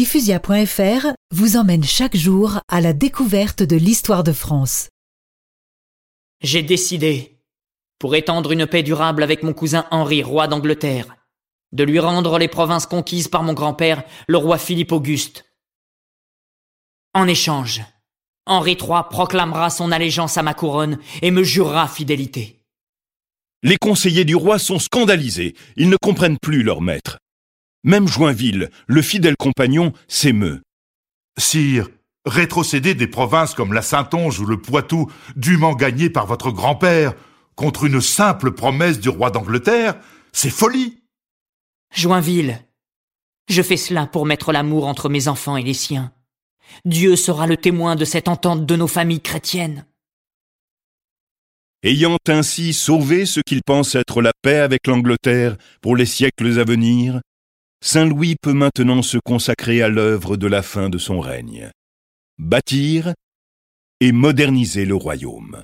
Diffusia.fr vous emmène chaque jour à la découverte de l'histoire de France. J'ai décidé, pour étendre une paix durable avec mon cousin Henri, roi d'Angleterre, de lui rendre les provinces conquises par mon grand-père, le roi Philippe Auguste. En échange, Henri III proclamera son allégeance à ma couronne et me jurera fidélité. Les conseillers du roi sont scandalisés, ils ne comprennent plus leur maître. Même Joinville, le fidèle compagnon, s'émeut. Sire, rétrocéder des provinces comme la Saintonge ou le Poitou, dûment gagnées par votre grand-père, contre une simple promesse du roi d'Angleterre, c'est folie. Joinville, je fais cela pour mettre l'amour entre mes enfants et les siens. Dieu sera le témoin de cette entente de nos familles chrétiennes. Ayant ainsi sauvé ce qu'il pense être la paix avec l'Angleterre pour les siècles à venir, Saint Louis peut maintenant se consacrer à l'œuvre de la fin de son règne, bâtir et moderniser le royaume.